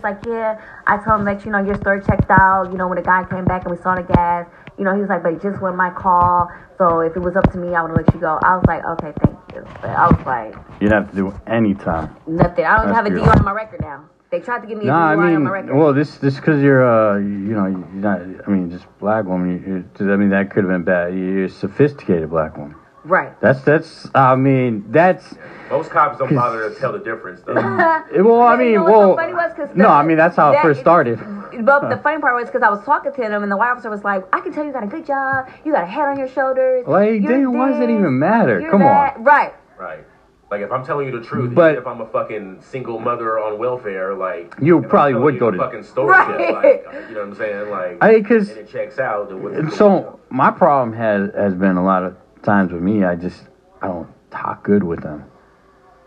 It's like, yeah, I told him that, you know, your story checked out. You know, when the guy came back and we saw the gas, you know, he was like, but it just wasn't my call. So if it was up to me, I would let you go. I was like, okay, thank you. But I was like, You didn't have to do any time. nothing. I don't That's have a. DUI on my record now. They tried to give me a I DUI on mean, my record. well, this this because you're uh, you know, you're not. I mean, just black woman. You, you, I mean, that could have been bad. You're a sophisticated black woman. Right. That's that's. I mean, that's. Most cops don't bother to tell the difference, though. Well, I But you mean, know what's so well. funny was 'cause No, I mean that's how it first started. But the funny part was because I was talking to him, and the white officer was like, "I can tell you got a good job. You got a head on your shoulders. Like, You're why does it even matter? Come that." on. Right. right. Like, if I'm telling you the truth, But- even if I'm a fucking single mother on welfare, like. You probably would you go the to- fucking story, Right. shit, like, you know what I'm saying? Like, I because and it checks out. What's so my problem has has been a lot of times with me. I just I don't talk good with them,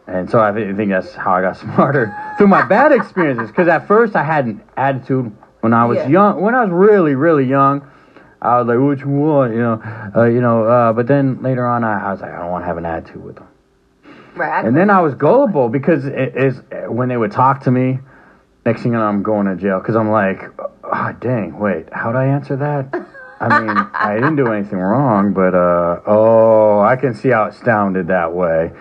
and so I think that's how I got smarter through my bad experiences. Because at first I had an attitude when I was Yeah. young. When I was really really young, I was like, "What you want?" You know, uh, you know. Uh, but then later on, I, I was like, I don't want to have an attitude with them. Right. And then I was gullible because it is when they would talk to me. Next thing you know, I'm going to jail because I'm like, oh, dang, wait, how'd I answer that? I mean, I didn't do anything wrong, but uh, oh, I can see how it sounded that way.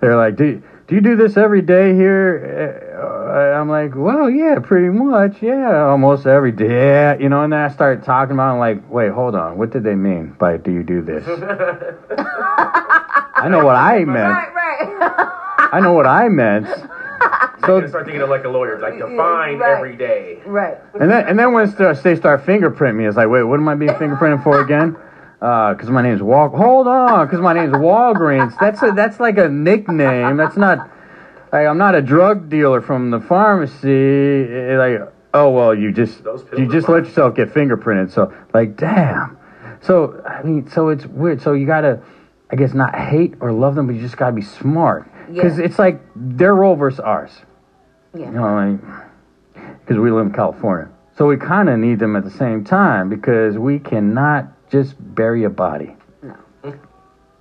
They're like, do do you do this every day here? Uh, I'm like, well, yeah, pretty much, yeah, almost every day, yeah, you know. And then I start talking about, it, I'm like, wait, hold on, what did they mean by do you do this? I know what I meant. Right. Right. I know what I meant. You're So gonna start thinking of like a lawyer, like define Right. every day. right. and then and then when st- they start fingerprinting me, it's like, wait, what am I being fingerprinted for again? Because my name's Wal. Hold on, because my name's Walgreens. That's a, that's like a nickname. That's not like I'm not a drug dealer from the pharmacy. Eh, Like, oh well, you just you just let yourself get fingerprinted. So like, damn. So I mean, so it's weird. So you gotta, I guess, not hate or love them, but you just gotta be smart. Because Yeah. it's like their role versus ours. Yeah. You know, like, because we live in California. So we kind of need them at the same time because we cannot just bury a body. No.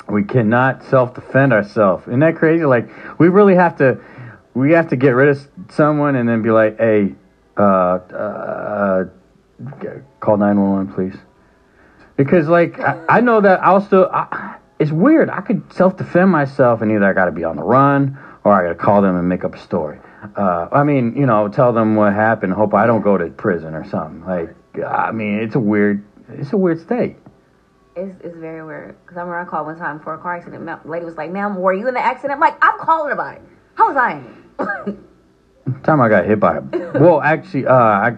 We cannot self defend ourselves. Isn't that crazy? Like, we really have to, we have to get rid of someone and then be like, hey, uh, uh, call 911, please. Because, like, I, I know that I'll still, I, it's weird. I could self defend myself and either I got to be on the run or I got to call them and make up a story. Uh, I mean, you know, tell them what happened. Hope I don't go to prison or something. Like, I mean, it's a weird, it's a weird state. It's, it's very weird. Because I remember I called one time for a car accident. Ma- lady was like, ma'am, were you in the accident? I'm like, I'm calling about it. How was I time I got hit by a well, actually, uh, I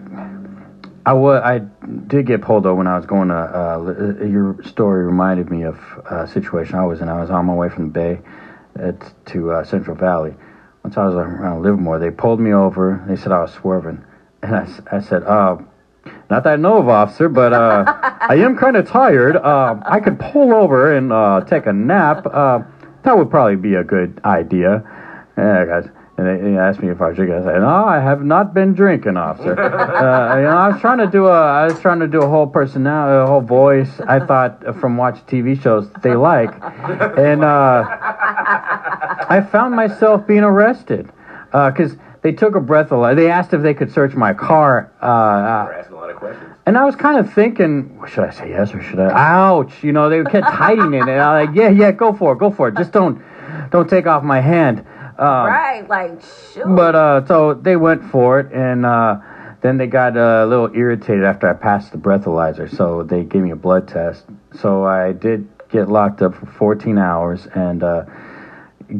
I was I did get pulled over when I was going to. Uh, your story reminded me of a situation I was in. I was on my way from the Bay uh, t- to uh, Central Valley. Once I was around Livermore, they pulled me over. They said I was swerving, and I said, uh, "Not that I know of, officer, but uh, I am kind of tired. Uh, I could pull over and uh, take a nap. Uh, that would probably be a good idea." Yeah, guys. And they, they asked me if I was drinking. I said, "No, I have not been drinking, officer." uh, you know, I was trying to do a, I was trying to do a whole personality, a whole voice. I thought uh, from watching TV shows that they like, and uh, I found myself being arrested because they took a breath of life. They asked if they could search my car. Uh, uh, We're asking a lot of questions. and I was kind of thinking, should I say yes or should I? Ouch! You know, they kept hiding it, and I was like, yeah, yeah, go for it, go for it. Just don't, don't take off my hand. Um, right. Like, shoot. But uh, so they went for it, and uh, then they got a little irritated after I passed the breathalyzer, so they gave me a blood test. So I did get locked up for 14 hours and uh,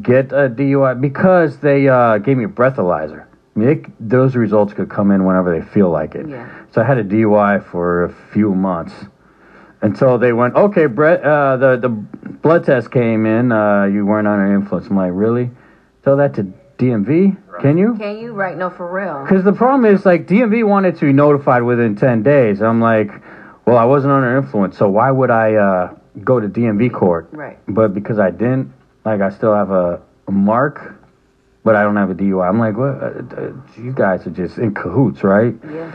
get a DUI because they uh, gave me a breathalyzer. I mean, those results could come in whenever they feel like it. Yeah. So I had a DUI for a few months until they went, okay, Brett, uh, the the blood test came in. Uh, you weren't under influence. I'm like, really? Tell that to DMV? Can you? Can you? Right. No, for real. Because the problem is, like, DMV wanted to be notified within 10 days. I'm like, well, I wasn't under influence, so why would I uh, go to DMV court? Right. But because I didn't, like, I still have a, a mark, but I don't have a DUI. I'm like, what? Uh, uh, you guys are just in cahoots, right? Yeah.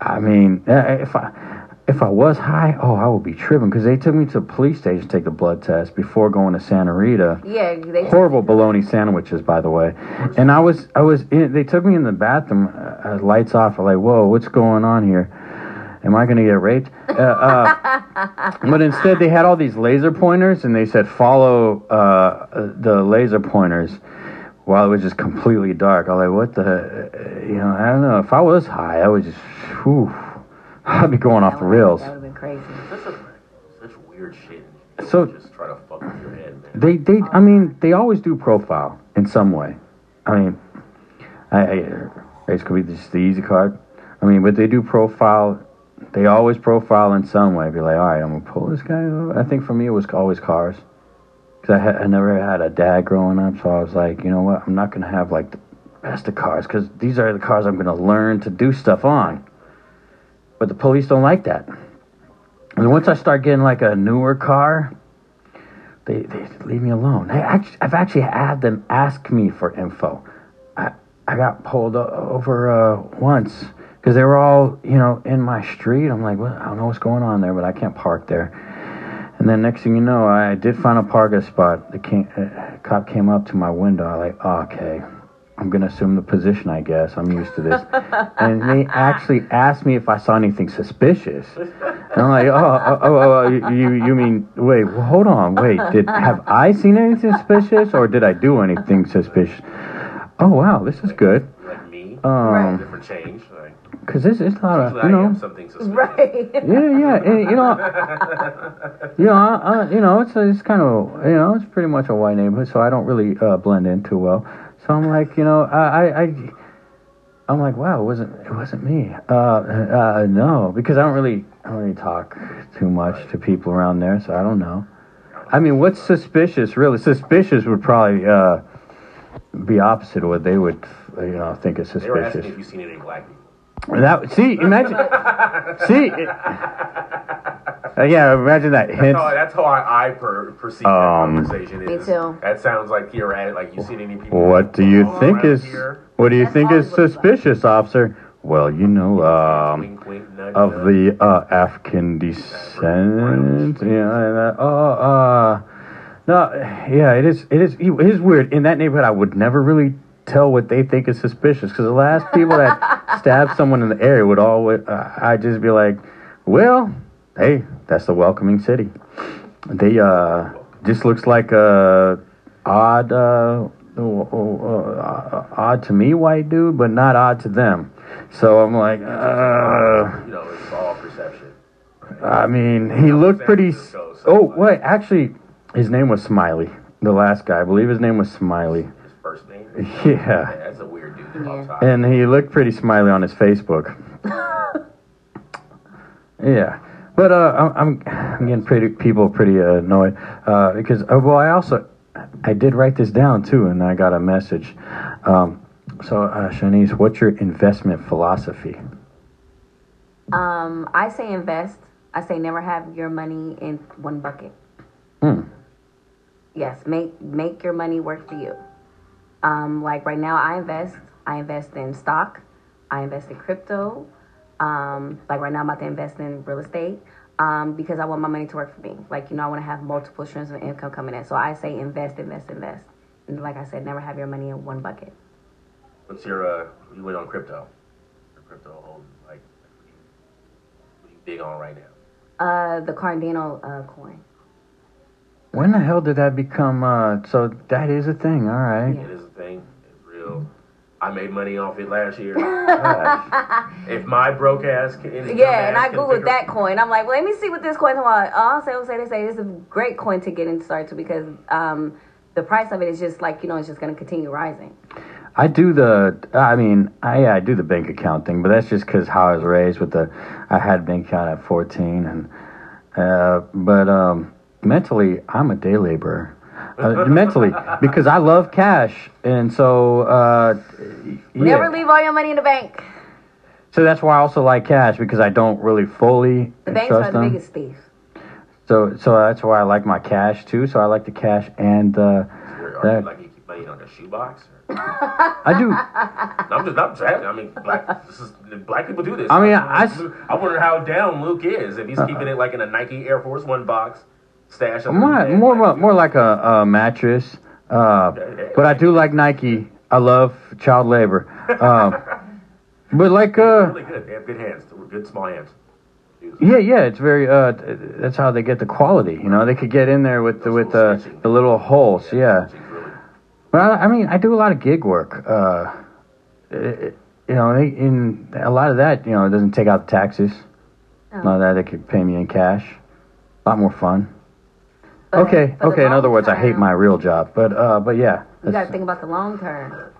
I mean, uh, if I, if I was high, oh, I would be tripping because they took me to the police station to take the blood test before going to Santa Rita. Yeah, they Horrible bologna sandwiches, by the way. And I was, I was, in, they took me in the bathroom, uh, lights off. I'm like, whoa, what's going on here? Am I gonna get raped? Uh, uh, but instead, they had all these laser pointers, and they said follow uh, the laser pointers. While it was just completely dark, I was like, "What the? You know, I don't know. If I was high, I would just, whew, I'd be going off the rails." That would have been crazy. Such a such weird shit. So- just try to fuck with your head, man. They, they, I mean, they always do profile in some way. I mean, I, I it could be just the easy card. I mean, but they do profile. They always profile in some way. Be like, all right, I'm gonna pull this guy. Over. I think for me, it was always cars. Cause I had, I never had a dad growing up, so I was like, you know what? I'm not gonna have like the best of cars, cause these are the cars I'm gonna learn to do stuff on. But the police don't like that. And once I start getting like a newer car, they, they leave me alone. I actually, I've actually had them ask me for info. I, I got pulled over uh, once because they were all, you know, in my street. I'm like, well, I don't know what's going on there, but I can't park there. And then next thing you know, I did find a parking spot. The king, uh, cop came up to my window. I like, oh, okay, I'm gonna assume the position. I guess I'm used to this. and they actually asked me if I saw anything suspicious. And I'm like, oh, oh, oh, oh you, you mean, wait, well, hold on, wait, did have I seen anything suspicious, or did I do anything suspicious? Oh wow, this is good. Like me, Um, different change. Like, cause this is a lot of, you I know, am something suspicious. Right. yeah, yeah, and, you know, you know, I, I, you know, it's it's kind of, you know, it's pretty much a white neighborhood, so I don't really uh, blend in too well. So I'm like, you know, I, I, I I'm like, wow, it wasn't it wasn't me. Uh, uh, no, because I don't really I don't really talk too much to people around there, so I don't know. I mean, what's suspicious? Really, suspicious would probably uh, be opposite of what they would, you know, think is They were asking suspicious. if you've seen any black people. That see, imagine, see, it- uh, yeah, imagine that That's hint. how, that's how I, I per, perceive Um, that conversation. Me Is. too. That sounds like you're at like you seen any people. What do you all think around is here? what do you That's think is Hollywood stuff. suspicious, officer? Well, you know, um, Wink, wink, nudge, of nudge. the uh, African descent. Yeah, and, uh, oh, uh, no, yeah, it is. It is. It is weird. In that neighborhood, I would never really tell what they think is suspicious because the last people that stabbed someone in the area would always. Uh, I'd just be like, well, hey, that's a welcoming city. They uh, just looks like a odd. Uh, oh, oh, uh, odd to me, white dude, but not odd to them. So I'm like, uh, You know, it's all perception. I mean, he looked pretty. s- Oh, wait, actually, his name was Smiley. The last guy, I believe his name was Smiley. His first name. Yeah, Yeah, that's a weird dude. Yeah. and he looked pretty smiley on his Facebook. yeah, but uh, I'm, I'm getting pretty people pretty uh, annoyed uh, because uh, well, I also I did write this down too, and I got a message. Um, so, uh, Shanice, what's your investment philosophy? Um, I say invest. I say never have your money in one bucket. Hmm. Yes, make make your money work for you. Um, like right now, I invest. I invest in stock. I invest in crypto. Um, like right now, I'm about to invest in real estate um, because I want my money to work for me. Like you know, I want to have multiple streams of income coming in. So I say invest, invest, invest. And like I said, never have your money in one bucket. What's your uh? You went on crypto. Your crypto hold like what you, you big on right now? Uh, the Cardano uh, coin. When the hell did that become? Uh, so that is a thing. All right. Yeah. It is a thing. It's real. I made money off it last year. If my broke ass can, Yeah, and I googled figure- that coin. I'm like, well, let me see what this coin. about. Say, I'll say, they say it's a great coin to get into start to because um, the price of it is just like you know it's just going to continue rising. I do the. I mean, I yeah, I do the bank account thing, but that's just because how I was raised with the. I had bank account at 14, and uh, but um, mentally, I'm a day laborer. Uh, mentally, because I love cash, and so uh, yeah. Never leave all your money in the bank. So that's why I also like cash because I don't really fully The banks trust are the them. biggest thief. So so that's why I like my cash too. So I like the cash and uh, Are you like you keep money on a shoebox? Or? I do. I'm just not saying. I mean, black, this is, black people do this. I mean, I I wonder how down Luke is if he's keeping it like in a Nike Air Force One box stash. under More, the more, like, more like a, a mattress. Uh, but I do like Nike. I love child labor. Um, but like, uh, really good. They have good hands. They're good small hands. yeah, yeah, it's very. Uh, that's how they get the quality. You know, they could get in there with the with the, the little holes. Yeah. Stitching's But I, I mean, I do a lot of gig work. Uh, it, you know, in a lot of that, you know, it doesn't take out the taxes. A lot of that they could pay me in cash. A lot more fun. But okay, the okay. In other long words, I hate my real job, but uh, but yeah. You got to think about the long term.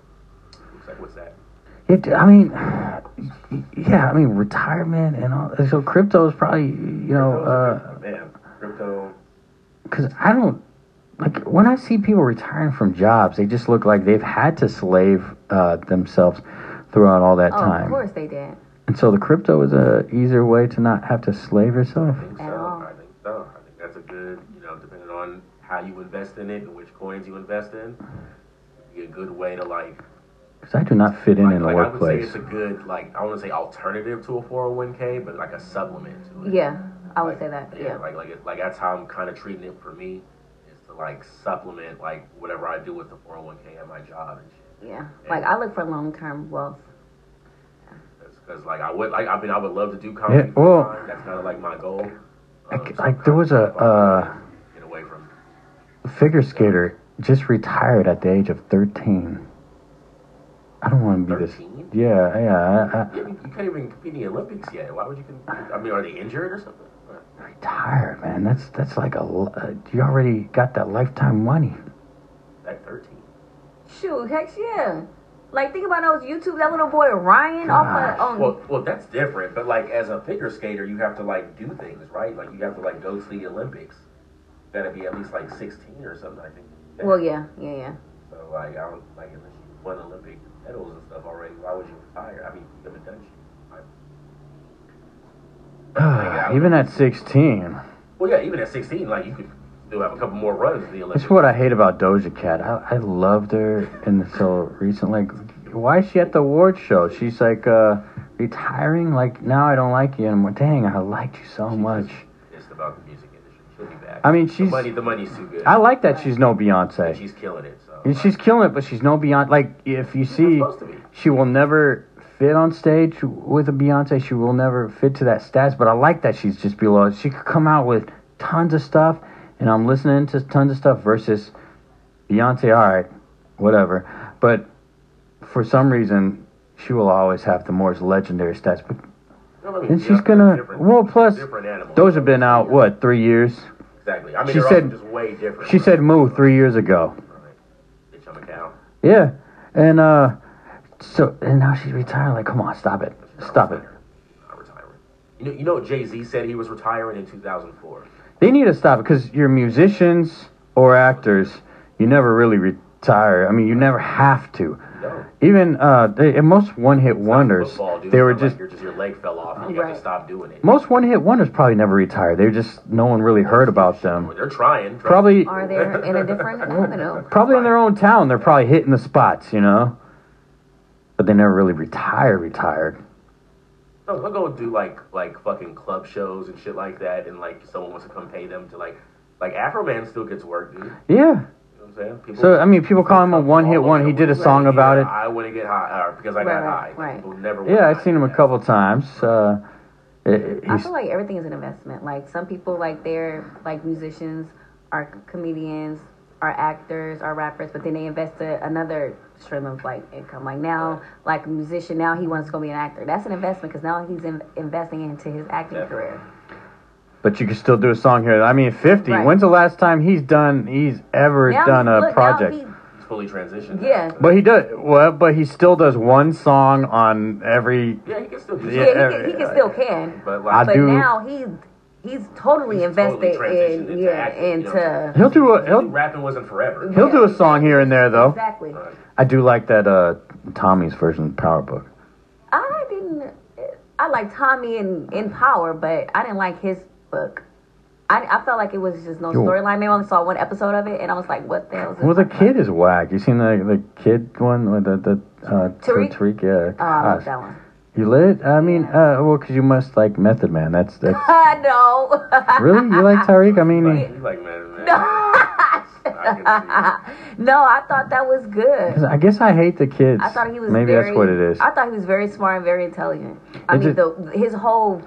Like, what's that? It, I mean, yeah, I mean retirement and all. So crypto is probably you know uh, Man, crypto. because I don't like when I see people retiring from jobs, they just look like they've had to slave uh, themselves throughout all that time. Oh, of course they did. And so the crypto is a easier way to not have to slave yourself. I think so. all. I think so. I think that's a good, you know, depending on how you invest in it and which coins you invest in, be a good way to like. Because I do not fit in like, in the like, I would say workplace. it's a good, like, I want to say alternative to a 401k, but like a supplement to it. Yeah, I would Like, say that. Yeah. Like, like, like that's how I'm kind of treating it for me, is to like supplement like whatever I do with the 401k at my job and shit. Yeah. Like I look for long term wealth. Because like I would, like I mean, I would love to do comedy. Yeah, well- that's kind of like my goal. Um, Like- so like, there was a, I'm trying to uh, get away from. Figure skater just retired at the age of 13. I don't want to be this. Yeah, yeah. I, I, Yeah, you you can't even compete in the Olympics yet. Why would you? Compete? I mean, are they injured or something? retired, man. That's that's like a. l- Uh, you already got that lifetime money. At 13. Shoot, heck yeah. Like think about those YouTube that little boy Ryan off Gosh. of on Well, well, that's different. But like as a figure skater, you have to like do things, right? Like you have to like go to the Olympics. You gotta be at least like 16 or something. I think. Well yeah, yeah, yeah. So like I don't like unless you won Olympic medals and stuff already. Why would you retire? I mean, you haven't done shit. I- Even at 16. Well, yeah, even at 16, like you could still have a couple more runs in the Olympics. That's what I hate about Doja Cat. I, I loved her until recently. Like, why is she at the award show? She's like uh, retiring. Like now I don't like you anymore. Dang, I liked you so much. It's about the music industry. She'll be back. I mean, the she's- money. The money's too good. I like that she's no Beyonce. She's killing it. So And she's killing it, but she's no Beyonce. Like if you see, supposed to be. she will never fit on stage with a Beyonce. She will never fit to that status. But I like that she's just below. It. She could come out with tons of stuff, and I'm listening to tons of stuff. Versus Beyonce, all right, whatever. But for some reason, she will always have the more legendary status. But I mean, and she's gonna. Well, plus those have been out what three years. Exactly. I mean, she said- just way different. She said "moo" three years ago. Right. Bitch, I'm a cow. Yeah, and uh, so and now she's retired. Like, come on, stop it, stop it. Not retiring. You know, you know, Jay Z said he was retiring in 2004. They need to stop it because you're musicians or actors. You never really retire. I mean, you never have to. No. Even uh, they, and most one-hit wonders, Football, they were not like just just your leg fell off and you have Right. to stop doing it. most one-hit wonders probably never retired. They're just no one really heard about them. They're trying. Probably, Are they in a different I don't know. probably in their own town. They're probably hitting the spots, you know. But they never really retire. Retired. No, they'll go do like like fucking club shows and shit like that, and like someone wants to come pay them to like like Afroman still gets work, dude. Yeah. Know what I'm saying? People, So I mean, people call him a one-hit all over one. He did a song Right, about it. I wouldn't get high or because I got Right, right, high. Right. People never. Yeah, I've seen him a couple times. Uh, it- I feel like everything is an investment. Like some people, like they're like musicians, are comedians, are actors, are rappers, but then they invest a, another stream of like income. Like now, like a musician, now he wants to go be an actor. That's an investment because now he's in, investing into his acting Definitely. career. But you can still do a song here. I mean, fifty. Right. When's the last time he's done? He's ever Now done he- a look, now project? He's fully transitioned. yeah. But he does well. But he still does one song on every. Yeah, he can still do Yeah, yeah, Yeah, he, can, he can still can. But I like, But do- now he's he's totally He's invested totally transitioned in into yeah acting, you know. He'll do a he'll, he'll rapping wasn't forever. he'll do a song here and there though. exactly. Right. I do like that uh Tommy's version of Power Book. I didn't. I like Tommy in in Power, but I didn't like his book. I, I felt like it was just no storyline. Maybe I only saw one episode of it, and I was like, "What the hell?" Is this Well, the talking kid is whack. You seen the the kid one with the the uh, Tariq? Tariq, yeah. about? Oh, I like that one. You lit? I mean, uh, well, because you must like Method Man. That's that's no. really you like Tariq. I mean, Like, you like man, man. no, I thought that was good. I guess I hate the kids. I thought he was maybe very, that's what it is. I thought he was very smart and very intelligent. I It mean, just- the his whole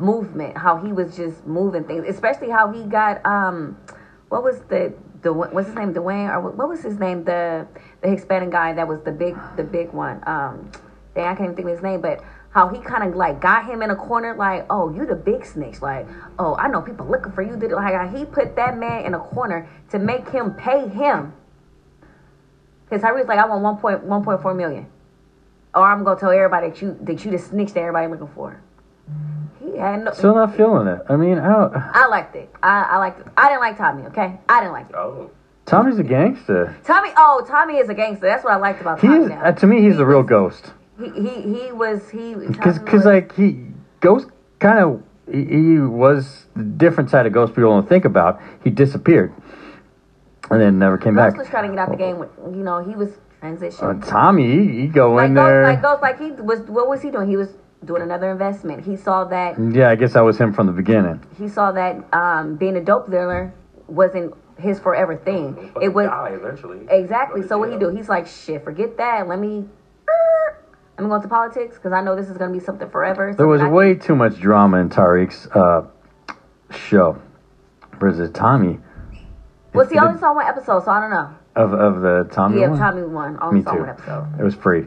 movement, how he was just moving things, especially how he got um, what was the the what's his name, Dwayne or what was his name, the the Hispanic guy that was the big the big one. Um, dang, I can't even think of his name, but. How he kind of like got him in a corner, like, oh, you the big snitch. Like, oh, I know people looking for you. Did like he put that man in a corner to make him pay him because Tariq's like, I want 1. 1.4 million. Or I'm gonna tell everybody that you that you the snitch that everybody looking for. He had no Still not feeling it. I mean, I I liked it. I, I liked it. I didn't like Tommy, okay? I didn't like it. Oh, Tommy's a gangster. Tommy oh, Tommy is a gangster. That's what I liked about He Tommy is, uh, to me, he's the real ghost. he, he he was he Because, Tommy was- like, he Ghost kind of he, he was the different side of Ghost people don't think about. He disappeared and then never came Ghost back. was trying to get out the game with you know, he was Uh. Tommy, he, he go like in Ghost there. like Ghost like he was what was he doing? He was doing another investment. He saw that yeah, I guess that was him from the beginning. he saw that um, being a dope dealer wasn't his forever thing. fucking It was die eventually. exactly. So what he do? He's like, shit, forget that. Let me. I'm going to politics because I know this is going to be something forever. There was I way too much drama in Tariq's uh, show. Versus Tommy. Well, see, I only saw one episode, so I don't know. of of the Tommy Yeah, one. Tommy one. I only Me saw too. one episode. It was free,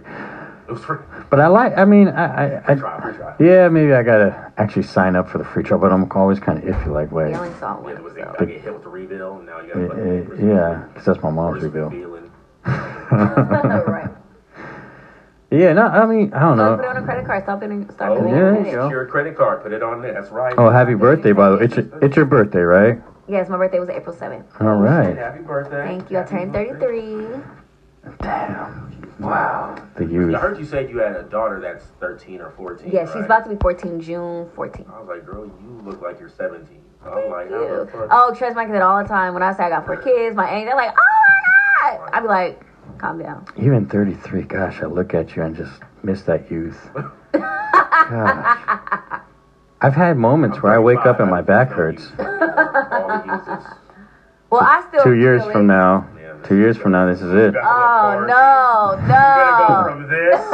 It was free. but I like. I mean, I, I, I Try, free try. yeah, maybe I gotta actually sign up for the free trial, but I'm always kind of iffy. Like, wait, Yeah, I only saw one Yeah, was it, episode. I get hit with the reveal, and now you gotta put uh, yeah, because that's my mom's reveal. revealing. right. yeah, no, I mean, I don't So put it on a credit card. Stop doing. Start Oh, yeah, it. you go. Your credit card, put it on there. That's right. Oh, happy birthday, by the way. It's your, it's your birthday, right? Yes, my birthday was April seventh. All right. Happy birthday. Thank you. I turned birthday. 33. Damn. Wow. The youth. I heard you said you had a daughter that's 13 or 14. Yeah, she's about to be 14, June 14. I was like, girl, you look like you're 17. So I'm like, how Ew. the fuck? Oh, Trez Mike that all the time. When I say I got four kids, my aunt, they're like, oh my God. I be like, calm down. Even 33, gosh, I look at you and just miss that youth. Gosh. I've had moments where I wake up and my back hurts. All the uses. Well, I still Two years from now, Yeah, Oh, two years from now, this is it. Oh, no, You gotta go no. from this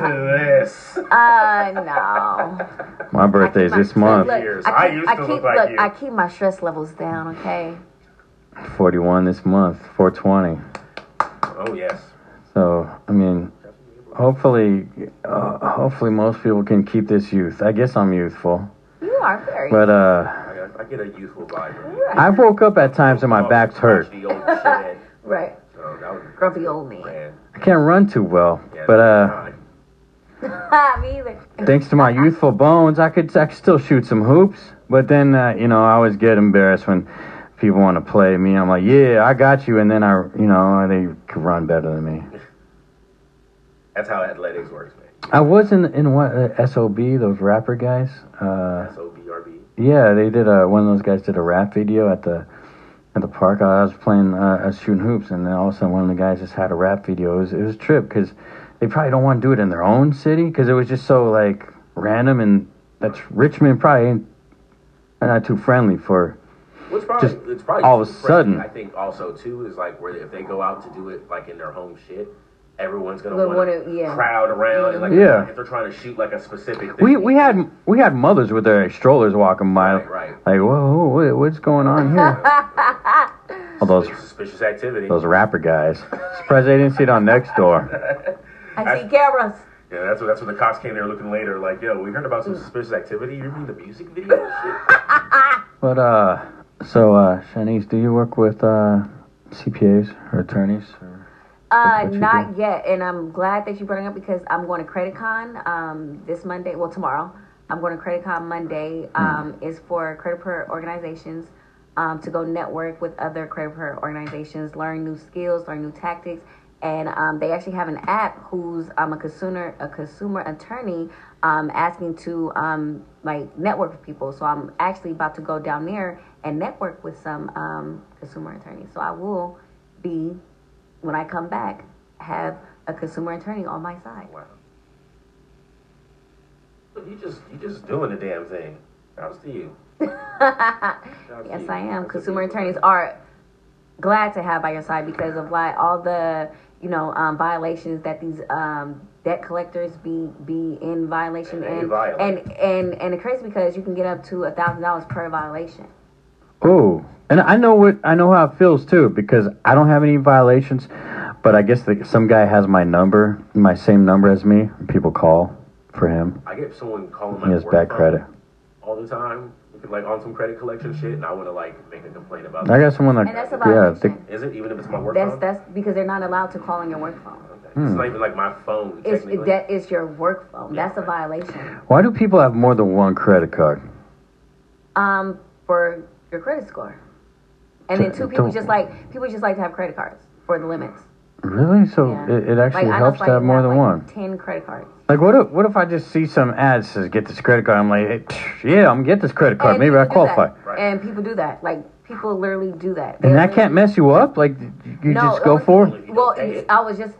to this. Uh, no. My birthday's my- this month. Look, Years. I I keep, used I to keep, look like look, you. I keep my stress levels down, okay? 41 this month, 420. Oh, yes. So, I mean, hopefully, uh, hopefully most people can keep this youth. I guess I'm youthful, You are very. but uh, I, get a youthful vibe from you. I woke up at times and my back's hurt. The old shit. right. So that was Grumpy old man. man. I can't run too well, Yeah, but uh. Me either. thanks to my youthful bones, I could I could still shoot some hoops. But then, uh, you know, I always get embarrassed when people want to play me. I'm like, yeah, I got you, and then I, you know, they could run better than me. That's how athletics works, man. I was in in what uh, sob those rapper guys. Uh, S O B R B. Yeah, they did a one of those guys did a rap video at the at the park. I was playing, uh, I was shooting hoops, and then all of a sudden one of the guys just had a rap video. It was, it was a trip because they probably don't want to do it in their own city because it was just so like random, and that's Richmond probably ain't not too friendly for. Well, it's probably, Just it's probably all of a sudden. I think also too is like where if they go out to do it like in their home shit, everyone's gonna want wanna- yeah. crowd around. And like Yeah. if they're trying to shoot like a specific. Thing, We we had we had mothers with their strollers walking by, Right, right. like whoa, what, what's going on here? all those suspicious activity. those rapper guys. Surprised they didn't see it on Nextdoor. I see cameras. Yeah, that's what that's when the cops came there looking later. Like, yo, we heard about some suspicious activity. You mean the music video? But uh, so uh, Shanice, do you work with uh CPAs or attorneys? Or? Uh, not yet, and I'm glad that you brought it up because I'm going to CreditCon um, this Monday. Well, tomorrow. I'm going to CreditCon Monday. Um, is for credit organizations um, to go network with other credit organizations, learn new skills, learn new tactics, and um, they actually have an app who's um, a consumer a consumer attorney um, asking to um, like network with people. So I'm actually about to go down there and network with some um, consumer attorneys. So I will be when I come back have a consumer attorney on my side. Wow. You just you just doing the damn thing. Shouts to you. Shouts to Yes, you. I am. That's Consumer attorneys thing. are glad to have by your side because of like all the you know um, violations that these um, debt collectors be be in violation And they and and and and it's crazy because you can get up to a thousand dollars per violation. Oh, and I know what I know how it feels too because I don't have any violations, but I guess the, some guy has my number, my same number as me. and People call for him. I get someone calling my He has work bad credit. all the time, like on some credit collection shit, and I want to like make a complaint about it. I got someone like And that's a yeah, violation. they, Is it even if it's my work That's phone? that's because they're not allowed to call on your work phone. Hmm. It's not even like my phone. It's technically. that is your work phone. Yeah, That's a violation. why do people have more than one credit card? Um, for your credit score. And then two people just like people just like to have credit cards for the limits. Really? So Yeah. it, it actually Like, helps to have more than like, one. Ten credit cards. Like what if what if I just see some ads says get this credit card? I'm like, hey, psh, yeah, I'm gonna get this credit card. And Maybe I people do that. qualify. Right. And people do that. Like people literally do that. And They that can't mess you up. Like you No, just go only- for it. Well, don't pay it's- it. I was just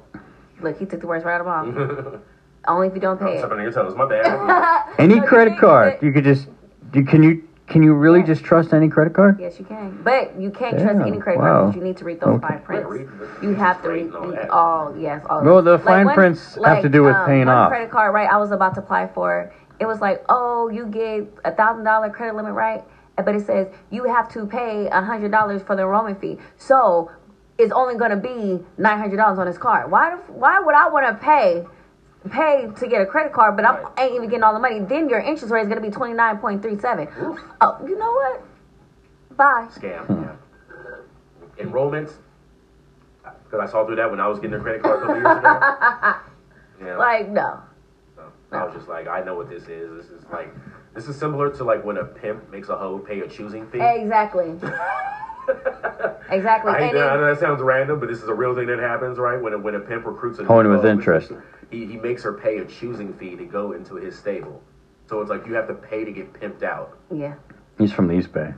look. He took the words right out of my mouth. Only if you don't I'm pay it. stepping on your toes. My bad. Any No, credit card, it. you could just you can you can you really Yeah. just trust any credit card? Yes, you can. But you can't trust any credit wow. card because you need to read those Okay. fine prints. You have to read and all Yes, all. Well, the Like, fine one- prints have to do with um, paying one off. credit card, right? I was about to apply for. It was like, oh, you get a thousand dollar credit limit, right? But it says you have to pay a hundred dollars for the enrollment fee. So it's only going to be nine hundred dollars on this card. Why? Why would I want to pay? Pay to get a credit card, but I Right. ain't even getting all the money. Then your interest rate is going to be twenty nine point three seven. Oof. Oh, you know what? Bye. Scam. Yeah. Enrollments. Because I saw through that when I was getting a credit card a couple years ago. Yeah. Like no. So I was just like, I know what this is. This is like, this is similar to like when a pimp makes a hoe pay a choosing fee. Exactly. Exactly. I, hate And that, I know that sounds random, but this is a real thing that happens, right? When a, when a pimp recruits a Hoeing new with interest. he, he makes her pay a choosing fee to go into his stable. So it's like you have to pay to get pimped out. Yeah. He's from the East Bay.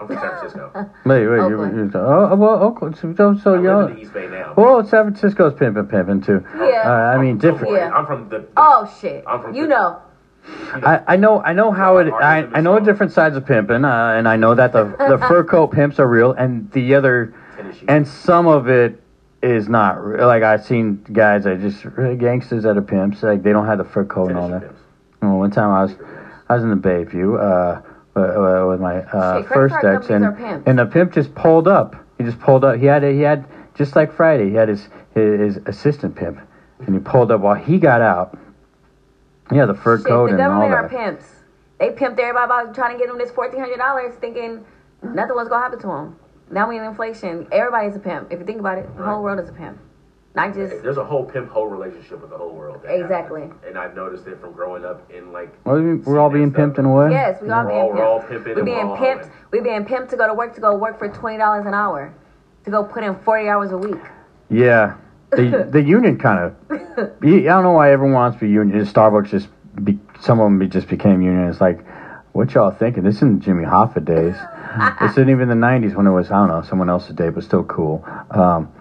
I'm from San Francisco. Wait, wait, you, Oakland. you, oh, well, Oakland. So, so, so I live y'all. in the East Bay now. Well, San Francisco's pimping, pimping too. Yeah. Uh, I mean, Don't different. Yeah. I'm from the. the Oh shit. I'm from you the- know. You know, I, I know I know how it I, I know is different sides of pimping uh, and I know that the the fur coat pimps are real and the other and some of it is not real. like I've seen guys that just really gangsters that are pimps like they don't have the fur coat and all that. pimps. Well, one time I was I was in the Bayview uh, uh, with my uh, Shit, first ex and and the pimp just pulled up. He just pulled up. He had a, he had just like Friday. He had his, his his assistant pimp and he pulled up while he got out. Yeah, the fur Shit, coat the and all that. The government are pimps. They pimped everybody about trying to get them this fourteen hundred dollars, thinking nothing was gonna happen to them. Now we in inflation. Everybody's a pimp. If you think about it, the whole world is a pimp. Not just There's a whole pimp hoe relationship with the whole world. Exactly. happens. And I've noticed it from growing up in like. Well, we- we're all being CNN pimped in a way. yes, we all We're being all- we're all pimped. pimping We and we're being pimped. hoeing. We being pimped to go to work to go work for twenty dollars an hour, to go put in forty hours a week. Yeah, the the union kind of. I don't know why everyone wants to be union. Starbucks just be, some of them be, just became union. It's like, what y'all thinking? This isn't Jimmy Hoffa days. this isn't even the '90s when it was I don't know someone else's day, but still cool. Um,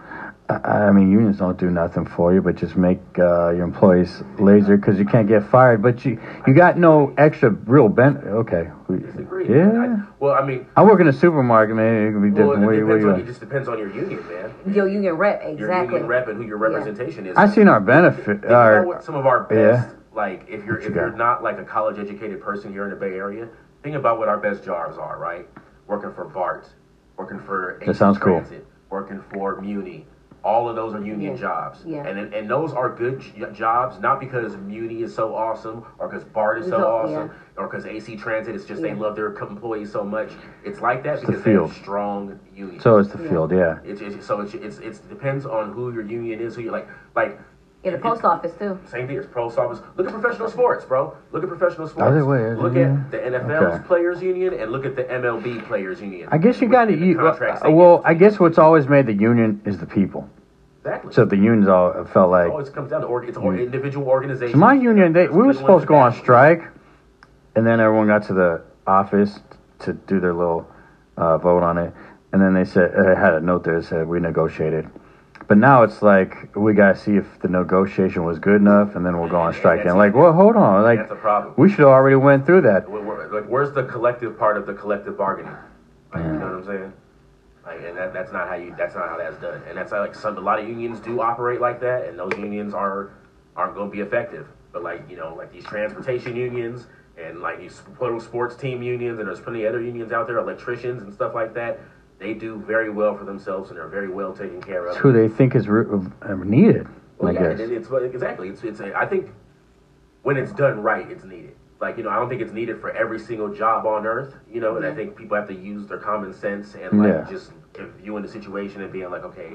I, I mean, unions don't do nothing for you, but just make uh, your employees lazier because you can't get fired. But you you got no extra real ben. Okay, we, Disagree. yeah. I, well, I mean, I work in a supermarket, man. It can be well, different. it, Where you- where you on, it just depends on your union, man. Your union rep, Your exactly. union rep and who your representation is. I've seen our benefit. Think Our, about what some of our Yeah. best, like if you're What if you you're not like a college educated person here in the Bay Area, think about what our best jobs are, right? Working for BART, working for That sounds cool. Transit, working for Muni. All of those are union Yeah. jobs, Yeah. and and those are good jobs, not because Muni is so awesome, or because BART is so No, awesome, or because AC Transit is just they love their employees so much. It's like that the because they're strong unions. so it's the Yeah. field, yeah. it's, it's so it's, it's it's depends on who your union is, who you like like. In the it- post office too. same thing as post office. Look at professional sports, bro. Look at professional sports. Other way, look at the NFL's Okay. players union and look at the MLB players union. I guess you got to. the You, contracts uh, they well. I guess what's always made the union is the people. Exactly. So the unions all felt like it always comes down to org- it's or- individual organizations. So my union, they, we were supposed to go on ones and bad strike, and then everyone got to the office to do their little uh, vote on it, and then they said it had a note there that said we negotiated. But now it's like we gotta see if the negotiation was good enough, and then we'll go on and strike. And like, well, hold on, like That's a problem. we should have already went through that. Like, where's the collective part of the collective bargaining? Like, Yeah. You know what I'm saying? Like, and that, that's not how you. That's not how that's done. And that's how, like some. A lot of unions do operate like that, and those unions are aren't going to be effective. But like you know, like these transportation unions and like these sports team unions, and there's plenty of other unions out there, electricians and stuff like that. They do very well for themselves, and they're very well taken care of. It's who they think is re- uh, needed. Well, I yeah, guess. it, it's exactly. It's it's. A, I think when it's done right, it's needed. Like you know, I don't think it's needed for every single job on earth. You know, and I think people have to use their common sense and like Yeah. just viewing the situation and being like, okay,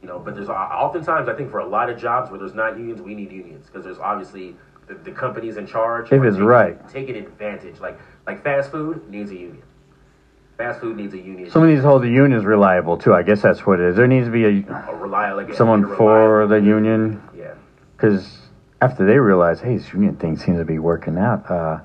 you know. But there's oftentimes I think for a lot of jobs where there's not unions, we need unions because there's obviously the, the companies in charge. If it's taking- right. taking advantage. Like like fast food needs a union. Fast food needs a union. Someone needs to hold the unions reliable too. I guess that's what it is. There needs to be a a reliable, like, someone a for the union. Yeah. because after they realize, hey, this union thing seems to be working out, uh,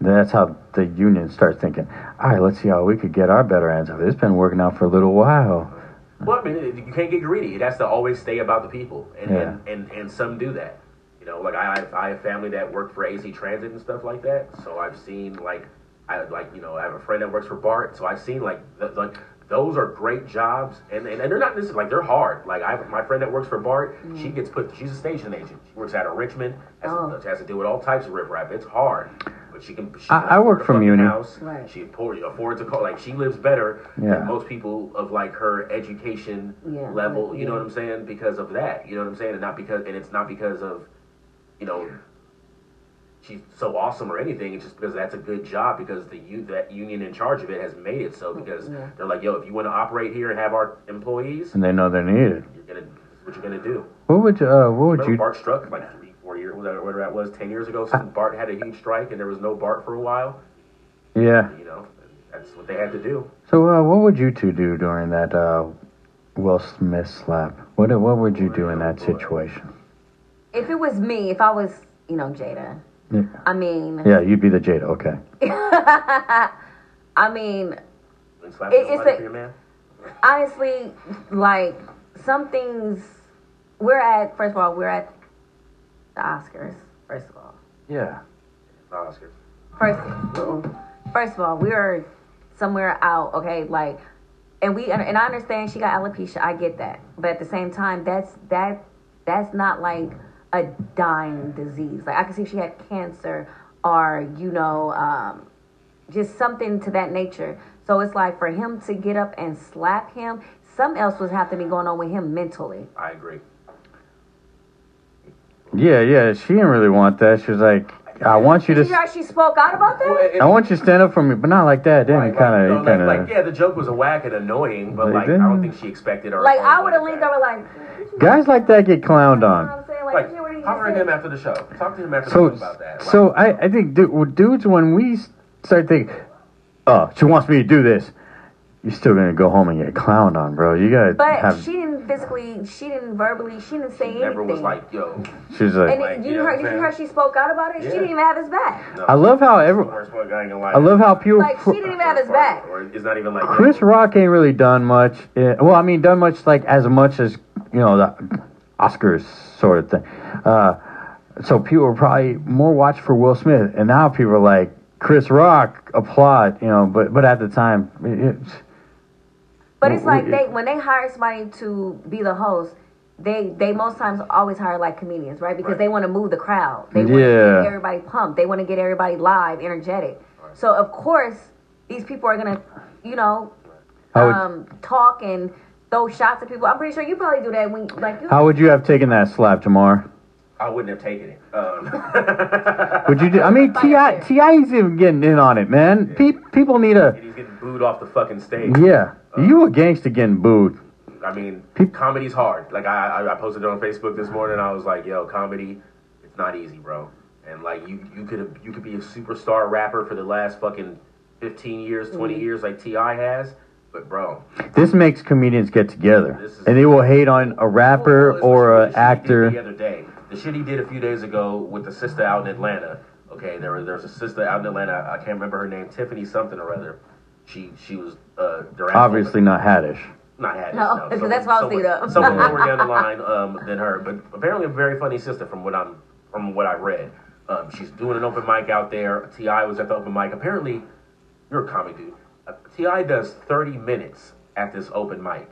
that's how the union starts thinking, all right, let's see how we could get our better ends of it. It's been working out for a little while. Well, I mean, you can't get greedy. It has to always stay about the people, and Yeah. and, and, and some do that. You know, like I I have family that work for AC Transit and stuff like that, so I've seen like I like you know I have a friend that works for BART, so I've seen like the, like those are great jobs, and, and, and they're not necessarily like they're hard. Like I my friend that works for BART, mm. she gets put she's a station agent. She works out of Richmond, has, Oh. to, has to deal with all types of riffraff. It's hard. But she can. She I- can I work afford a from fucking uni. House. Right. She afford, affords a car. Like she lives better Yeah. than most people of like her education Yeah. level. You know what I'm saying? Because of that. You know what I'm saying? And not because, and it's not because of, you know, she's so awesome or anything. It's just because that's a good job because the u- that union in charge of it has made it so because Yeah. they're like, yo, if you want to operate here and have our employees, And they know they're needed. you're gonna. What you're gonna do. What would you, uh, what would Remember you, Bart struck like three, four years, whatever whatever that was, ten years ago. Since Bart had a huge strike and there was no Bart for a while. yeah. You know, that's what they had to do. So, uh, what would you two do during that, uh, Will Smith slap? What, what would you do in that situation? If it was me, if I was, you know, Jada, Yeah, I mean, yeah you'd be the Jada, okay. I mean, And slap It- it's somebody a- your man. honestly, like some things, we're at. First of all, we're at the Oscars. First of all, Yeah. The Oscars. first, first of all, we are somewhere out. Okay, like, and we and I understand she got alopecia. I get that, but at the same time, that's that that's not like a dying disease. Like I can see if she had cancer or you know, um, just something to that nature. So it's like for him to get up and slap him, something else was have to be going on with him mentally. I agree. Yeah, yeah, she didn't really want that. She was like, I want you Did you to, hear how she spoke out about that? I want you to stand up for me, but not like that. Then Right, kind you of, he kind of. like, yeah, the joke was a whack and annoying, but Like, like, I don't think she expected her. Like I would have wanted leaned over like, Guys like that get clowned you know on. What I'm? Like, Like, hear what he holler just at him after the show. Talk to him after So, the show about that. Like, so I, I think du- dudes, when we start thinking, oh, she wants me to do this, you're still gonna go home and get clowned on, bro. You gotta But have. she didn't physically, she didn't verbally, she didn't say anything. never was like, yo. she's like, and like, it, you you know heard, did I'm you hear saying? she spoke out about it? Yeah. She didn't even have his back. No, I love how every, I ain't gonna lie. I love how people. Like she didn't even have his back. Or it's not even like Chris Rock ain't really done much. eh, well, I mean, done much like as much as you know the Oscars sort of thing. Uh, so people were probably more watched for Will Smith, and now people are like Chris Rock applaud. You know, but but at the time, it, it's, But it's like we- they when they hire somebody to be the host, they they most times always hire like comedians, right? Because Right. they want to move the crowd. They want to Yeah. get everybody pumped. They want to get everybody live, energetic. So of course these people are gonna, you know, how would, um, talk and throw shots at people. I'm pretty sure you probably do that when like you. how would you have taken that slap, Jamar? I wouldn't have taken it. Um, Would you? Do, I mean, Ti Fire. Ti's even getting in on it, man. Pe- people need a and he's getting booed off the fucking stage. yeah. You a gangster getting booed. I mean, Peop- comedy's hard. Like I, I, I posted it on Facebook this morning. I was like, "Yo, comedy, it's not easy, bro." And like you, you could you could be a superstar rapper for the last fucking fifteen years, 20 Mm-hmm. years, like Ti has. But bro, This makes comedians get together, and they will hate on a rapper Well, or an what the shit he did actor. The other day, the shit he did a few days ago with the sister out in Atlanta. Okay, there was there's a sister out in Atlanta. I can't remember her name, Tiffany something or other. She she was uh, they're Obviously not Haddish. not had No, because that's what I was thinking of. Someone lower down the line um, than her, but apparently a very funny sister from what I'm from what I read. Um, she's doing an open mic out there. Ti was at the open mic. Apparently, you're a comic dude. Uh, Ti does 30 minutes at this open mic.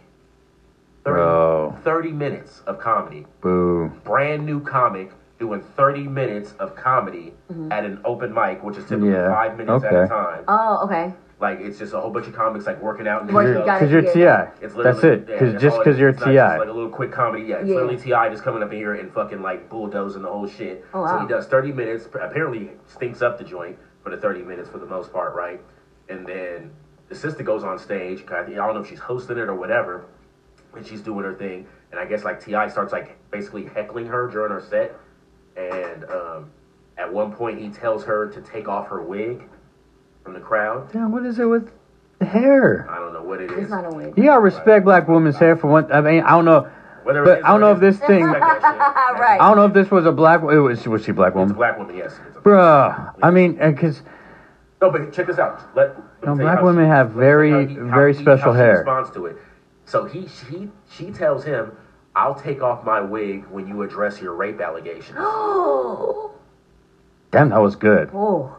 30, Bro. 30 minutes of comedy. Boo. Brand new comic doing 30 minutes of comedy Mm-hmm. at an open mic, which is typically Yeah, five minutes at a time. Oh, okay. Like it's just a whole bunch of comics like working out in the Working Because you're Yeah. Ti. It's That's it. Cause that's just because you're It's Ti. like a little quick comedy. Yeah, it's Yeah. literally Ti just coming up in here and fucking like bulldozing the whole shit. Oh, wow. So he does 30 minutes. Apparently stinks up the joint for the 30 minutes for the most part, right? And then the sister goes on stage. I don't know if she's hosting it or whatever, and she's doing her thing. And I guess like T.I. starts like basically heckling her during her set. And um, at one point he tells her to take off her wig from the crowd. Damn, what is it with the hair? I don't know what it is. It's not a wig. You gotta respect black women's hair for one. I mean, I don't know, Whether it but is I don't know if this thing. respect that shit. Right. I don't know if this was a black. It was was she a black It's a woman? black woman, yes. It's a- Bruh. I mean, because No, but check this out. Let, let No, black women she- have let me tell you very- he- very he- special how hair. responds to it. So he, she, she tells him, "I'll take off my wig when you address your rape allegations." Oh, damn, that was good. oh,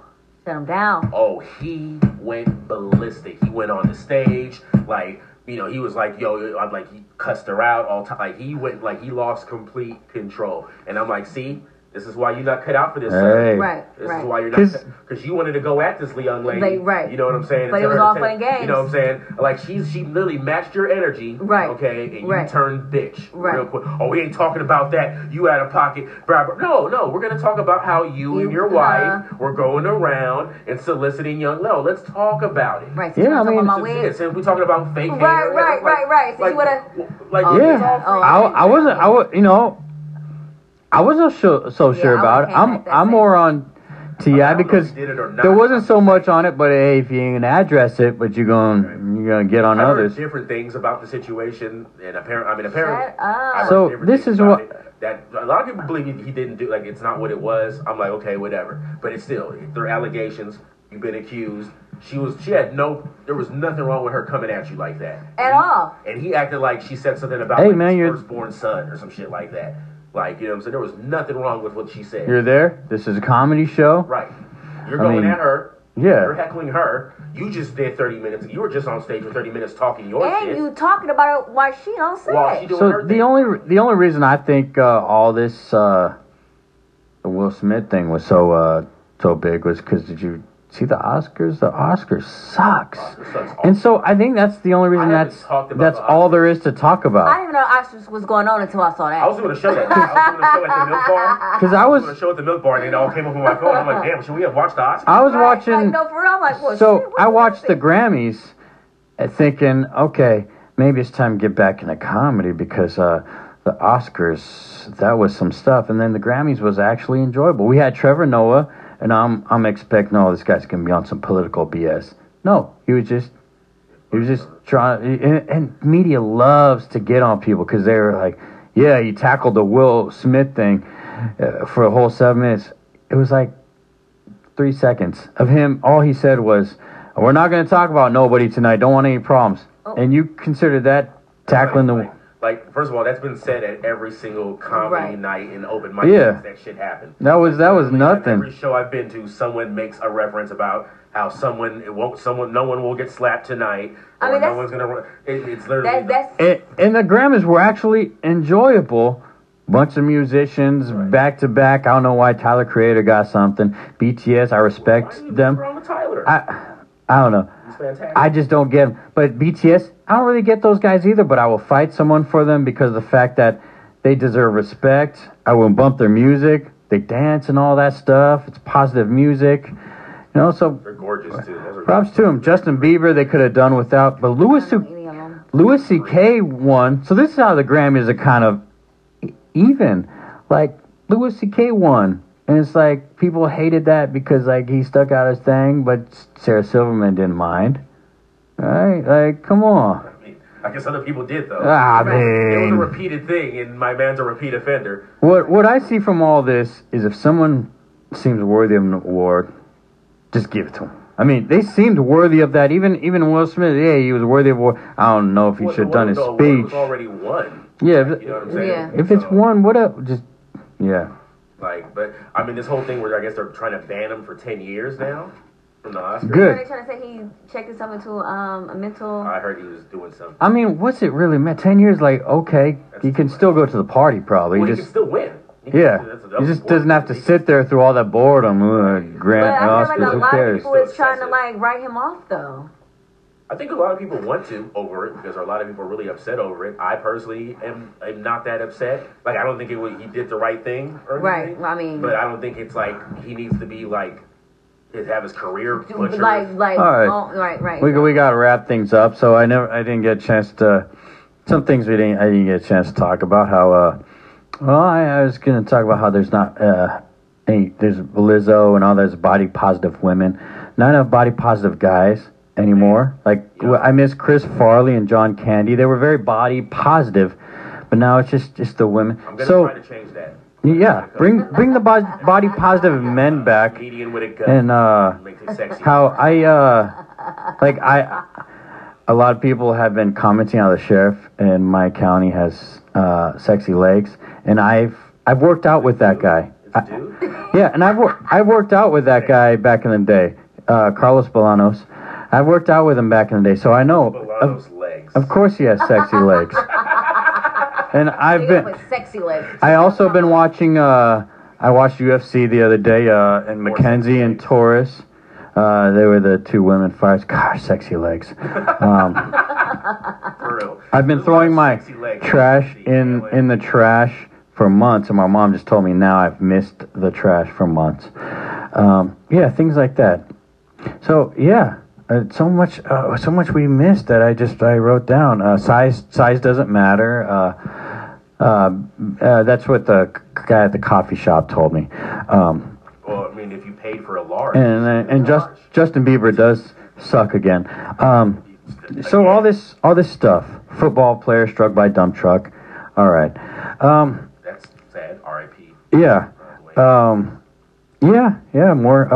shut him down. oh, he went ballistic. He went on the stage, like you know, he was like, "Yo," I'm like, he cussed her out all time. Like he went, like he lost complete control. And I'm like, "See, this is why you're not cut out for this." Hey. Right, This right. is why you're not 'Cause- because you wanted to go at this young lady, Like, right. You know what I'm saying? But it was all take- fun and games. You know what I'm saying? Like she's she literally matched your energy, Right. Okay, and Right. you turned bitch Right. real quick. Oh, we ain't talking about that. You out of pocket, blah, blah. No, no, we're gonna talk about how you, and your uh, wife were going around and soliciting young. No, let's talk about it. Right. So Yeah, you I wanna mean, about my Yeah, wig. since we talking about fake Right, hair, right, like- right, right. So you like, wanna- like, Oh, it's Yeah, all Oh, free. I, I wasn't. I was, you know, I wasn't so, so Yeah, sure I about it. I'm I'm same- more on T.I. I don't know if because he did it or not. there wasn't so much on it. But hey, if you ain't gonna address it, but you're going you're gonna get on I heard others. different things about the situation, and apparently, I mean, apparently, Shut up. I heard So, this is what- it that a lot of people believe he, he didn't do. Like, it's not what it was. I'm like, okay, whatever. But it's still, there are allegations. You've been accused. She was, she had no, there was nothing wrong with her coming at you like that At And he- all. And he acted like she said something about Hey, like, man, his you're- firstborn son or some shit like that. Like, you know what I'm saying? There was nothing wrong with what she said. You're there. This is a comedy show. right. You're I going mean, at her. Yeah. You're heckling her. You just did 30 minutes. You were just on stage for 30 minutes talking your And shit. you talking about it while she on set. While she doing So her the thing. only the only reason I think uh, all this uh, the Will Smith thing was so uh, so big was because did you see the Oscars? The Oscars sucks. Oscars sucks. And so I think that's the only reason I that's that's the all there is to talk about. I about. didn't even know Oscars was going on until I saw that. I was doing a show that I was doing a show at the milk bar. Because I I was doing a show at the milk bar, and it all came up on my phone. I'm like, damn, should we have watched the Oscars? I was Right, watching. Like, no, for real. I'm like, well, so shit, I watched the? Grammys, uh, thinking, okay, maybe it's time to get back into comedy because uh, the Oscars that was some stuff, and then the Grammys was actually enjoyable. We had Trevor Noah, and I'm I'm expecting, oh, this guy's gonna be on some political BS. No, he was just he was just trying, and, and media loves to get on people because they were like, yeah, you tackled the Will Smith thing uh, for a whole seven minutes. It was like three seconds of him. All he said was, "We're not going to talk about nobody tonight. Don't want any problems." Oh. And you consider that tackling the? Like, like, first of all, that's been said at every single comedy Right. night and open mic. Yeah. that shit happened. That was that was Literally, at Every show I've been to, someone makes a reference about how someone it won't, someone, no one will get slapped tonight, or I mean, no that's- one's gonna. run- It, it's literally That, that's And, and the Grammys were actually enjoyable. Bunch of musicians Right. back to back. I don't know why Tyler Creator got something. BTS, I respect Why them. wrong with Tyler? I I don't know. He's fantastic. I just don't get 'em. But BTS, I don't really get those guys either. But I will fight someone for them because of the fact that they deserve respect. I will bump their music. They dance and all that stuff. It's positive music, you know. So They're gorgeous too. Those are props to them. Justin Bieber, they could have done without. But Louis C- Louis C.K. won. So this is how the Grammys are kind of e- even. Like Louis C.K. won, and it's like people hated that because like he stuck out his thing, but Sarah Silverman didn't mind. Right? Like, come on. I mean, I guess other people did though. Ah, man. It was a repeated thing, and my man's a repeat offender. What what I see from all this is if someone seems worthy of an award, just give it to them. I mean, they seemed worthy of that. Even even Will Smith, yeah, he was worthy of award. I don't know if he Well, should have done his the award was speech. already won. Yeah, You if, know what I'm saying? Yeah. if it's So, one, what up? Just yeah. Like, but I mean, this whole thing where I guess they're trying to ban him for ten years now from the Oscars. Good. They're trying to say he checked himself into um, a mental. I heard he was doing something. I mean, what's it really meant? Ten years, like okay, he can still go to the party probably. Well, he just can still win. He yeah, that's- he just doesn't have to sit there through all that boredom. Uh, But I feel Oscars, like a who lot of cares? people is trying to like write him off though. I think a lot of people want to over it because a lot of people are really upset over it. I personally am, am not that upset. Like I don't think it was, he did the right thing or Right. anything. I mean, But I don't think it's like he needs to be like his have his career butchered. like like All right. oh, right right. We we got to wrap things up. So I never I didn't get a chance to some things we didn't I didn't get a chance to talk about how uh well I, I was gonna talk about how there's not uh any there's Lizzo and all those body positive women, not enough body positive guys anymore. Like Yeah. I miss Chris Farley and John Candy. They were very body positive, but now it's just just the women. I'm gonna So try to change that. yeah, bring bring the bo- body positive men back Comedian with a gun. and uh Make it sexy. how I uh like I a lot of people have been commenting how the sheriff in my county has uh sexy legs and I've I've worked out with that guy. I- yeah, and I've wor- I've worked out with that guy back in the day. Uh Carlos Bolanos. I've worked out with him back in the day, so I know of of, those legs. of course he has sexy legs. And I've been with sexy legs. I also been watching. Uh, I watched UFC the other day, uh, and Mackenzie and Torres. Uh, they were the two women fighters. Gosh, sexy legs. Um, For real. I've been There's a lot throwing my trash in in the trash for months, and my mom just told me now I've missed the trash for months. Um, yeah, things like that. So yeah, uh, so much, uh, so much we missed that I just I wrote down. Uh, size size doesn't matter. Uh, uh, uh, that's what the guy at the coffee shop told me. Um, Well, I mean, if you paid for a large. and uh, and just large. Justin Bieber does suck again. Um, so all this all this stuff, football player struck by dump truck. All right. Um, That's sad. R.I.P. yeah. by the way. Um, yeah. Yeah. More.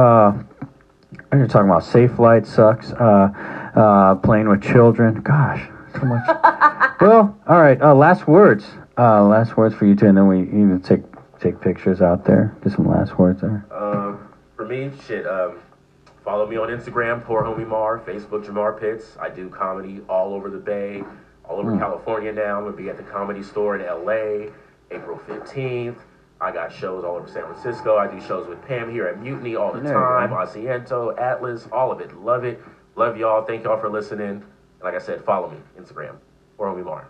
Uh, you're talking about safe light sucks. Uh, uh, playing with children. Gosh, so much. well, all right. Uh, last words. Uh, last words for you two, and then we you can take take pictures out there. Get some last words there. Um, for me, shit. Um, follow me on Instagram, poor homie Mar. Facebook, Jamar Pitts. I do comedy all over the Bay, all over California now. I'm gonna be at the Comedy Store in L.A. April 15th. I got shows all over San Francisco. I do shows with Pam here at Mutiny all the There time. go. Asiento, Atlas, all of it. Love it. Love y'all. Thank y'all for listening. And like I said, follow me Instagram, poor homie Mar.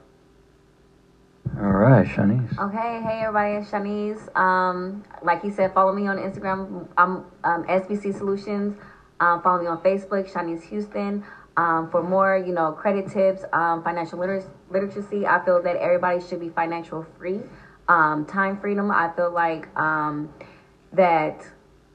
All right, Shanice. Okay, hey everybody, it's Shanice. Um, like he said, follow me on Instagram. I'm um, SBC Solutions. Um, follow me on Facebook, Shanice Houston. Um, for more, you know, credit tips, um, financial liter- literacy. I feel that everybody should be financial free. Um, time freedom. I feel like um, that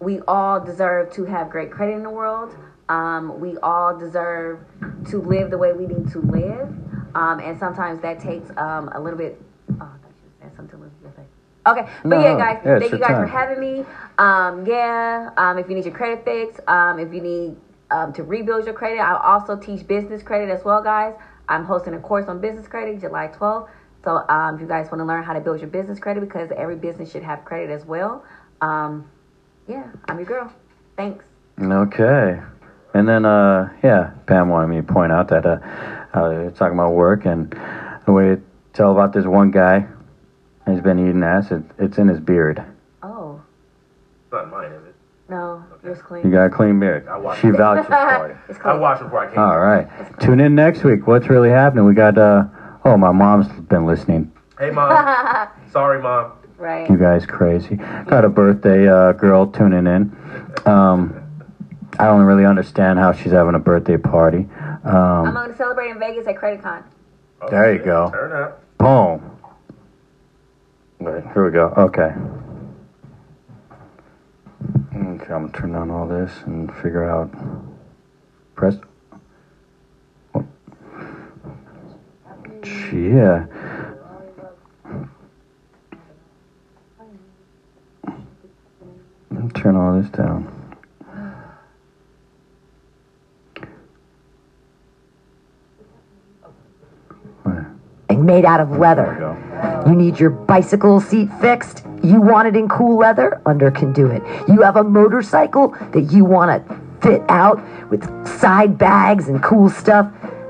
we all deserve to have great credit in the world. Um, we all deserve to live the way we need to live. Um, and sometimes that takes um, a little bit. Oh, I thought you said something. Elizabeth was gonna say. Okay, but No, yeah, guys, Yeah, thank you guys for having me. Um, yeah, um, if you need your credit fixed, um, if you need um, to rebuild your credit, I also teach business credit as well, guys. I'm hosting a course on business credit July 12th. So um, if you guys want to learn how to build your business credit, because every business should have credit as well. Um, yeah, I'm your girl. Thanks. Okay. And then, uh, yeah, Pam wanted me to point out that uh, uh, you're talking about work and the way to tell about this one guy. He's been eating acid. It's in his beard. Oh, It's not mine, is it? no, yours You clean. You got a clean beard. I watched She it. vouches for it. I clean. watched before I came. All right. Tune in next week. What's really happening? We got, uh, oh, my mom's been listening. Hey, mom. Sorry, mom. right. You guys crazy. Got a birthday uh, girl tuning in. Um, I don't really understand how she's having a birthday party. I'm Um, going to celebrate in Vegas at CreditCon. Oh, There you go. Turn up. boom. Wait, here we go. Okay. Okay, I'm gonna turn on all this and figure out. Press. Yeah. Turn all this down. And made out of leather. You need your bicycle seat fixed? You want it in cool leather? Under can do it. You have a motorcycle that you want to fit out with side bags and cool stuff?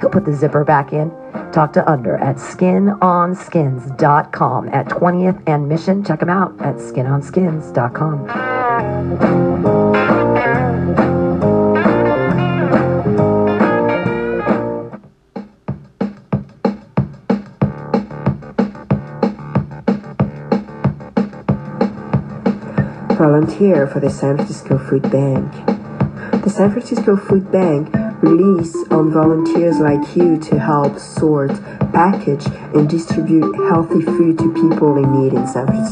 He'll put the zipper back in. Talk to Under at skinonskins.com at 20th and Mission. Check him out at skinonskins.com. volunteer for the San Francisco Food Bank. The San Francisco Food Bank relies on volunteers like you to help sort, package, and distribute healthy food to people in need in San Francisco.